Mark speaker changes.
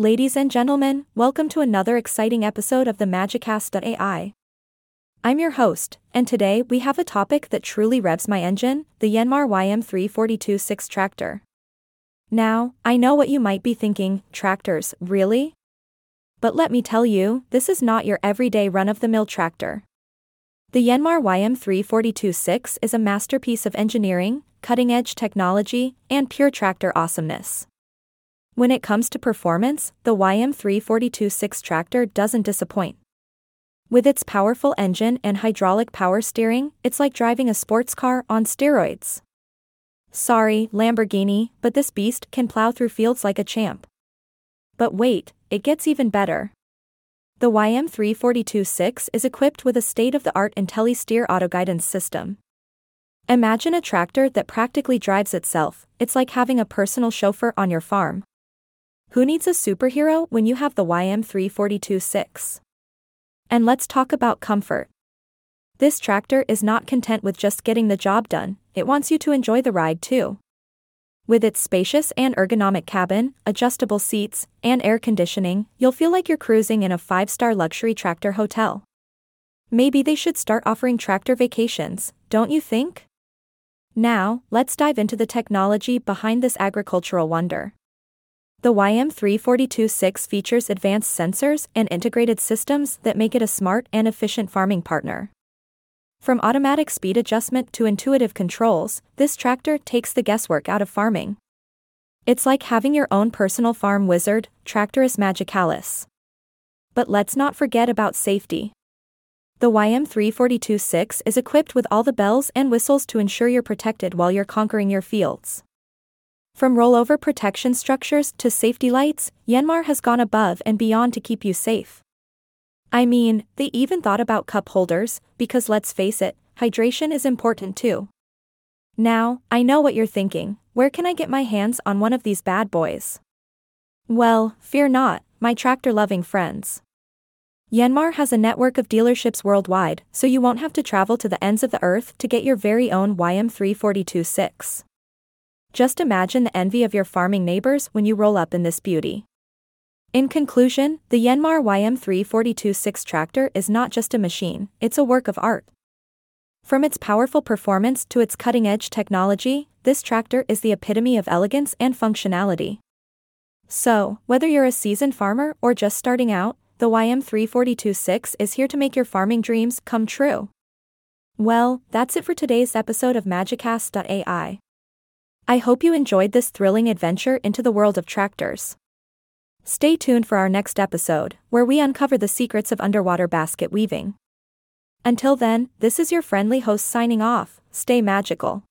Speaker 1: Ladies and gentlemen, welcome to another exciting episode of the Magicast.ai. I'm your host, and today we have a topic that truly revs my engine the Yanmar YM342-6 tractor. Now, I know what you might be thinking tractors, really? But let me tell you, this is not your everyday run of the mill tractor. The Yanmar YM342-6 is a masterpiece of engineering, cutting edge technology, and pure tractor awesomeness. When it comes to performance, the YM342-6 tractor doesn't disappoint. With its powerful engine and hydraulic power steering, it's like driving a sports car on steroids. Sorry, Lamborghini, but this beast can plow through fields like a champ. But wait, it gets even better. The YM342-6 is equipped with a state-of-the-art IntelliSteer auto guidance system. Imagine a tractor that practically drives itself, it's like having a personal chauffeur on your farm. Who needs a superhero when you have the YM342-6? And let's talk about comfort. This tractor is not content with just getting the job done, it wants you to enjoy the ride too. With its spacious and ergonomic cabin, adjustable seats, and air conditioning, you'll feel like you're cruising in a five star luxury tractor hotel. Maybe they should start offering tractor vacations, don't you think? Now, let's dive into the technology behind this agricultural wonder. The YM342-6 features advanced sensors and integrated systems that make it a smart and efficient farming partner. From automatic speed adjustment to intuitive controls, this tractor takes the guesswork out of farming. It's like having your own personal farm wizard, Tractorus Magicalis. But let's not forget about safety. The YM342-6 is equipped with all the bells and whistles to ensure you're protected while you're conquering your fields. From rollover protection structures to safety lights, Yanmar has gone above and beyond to keep you safe. I mean, they even thought about cup holders, because let's face it, hydration is important too. Now, I know what you're thinking where can I get my hands on one of these bad boys? Well, fear not, my tractor loving friends. Yanmar has a network of dealerships worldwide, so you won't have to travel to the ends of the earth to get your very own YM342-6. Just imagine the envy of your farming neighbors when you roll up in this beauty. In conclusion, the Yanmar YM342-6 tractor is not just a machine, it's a work of art. From its powerful performance to its cutting-edge technology, this tractor is the epitome of elegance and functionality. So, whether you're a seasoned farmer or just starting out, the YM342-6 is here to make your farming dreams come true. Well, that's it for today's episode of Magicast.ai. I hope you enjoyed this thrilling adventure into the world of tractors. Stay tuned for our next episode, where we uncover the secrets of underwater basket weaving. Until then, this is your friendly host signing off. Stay magical.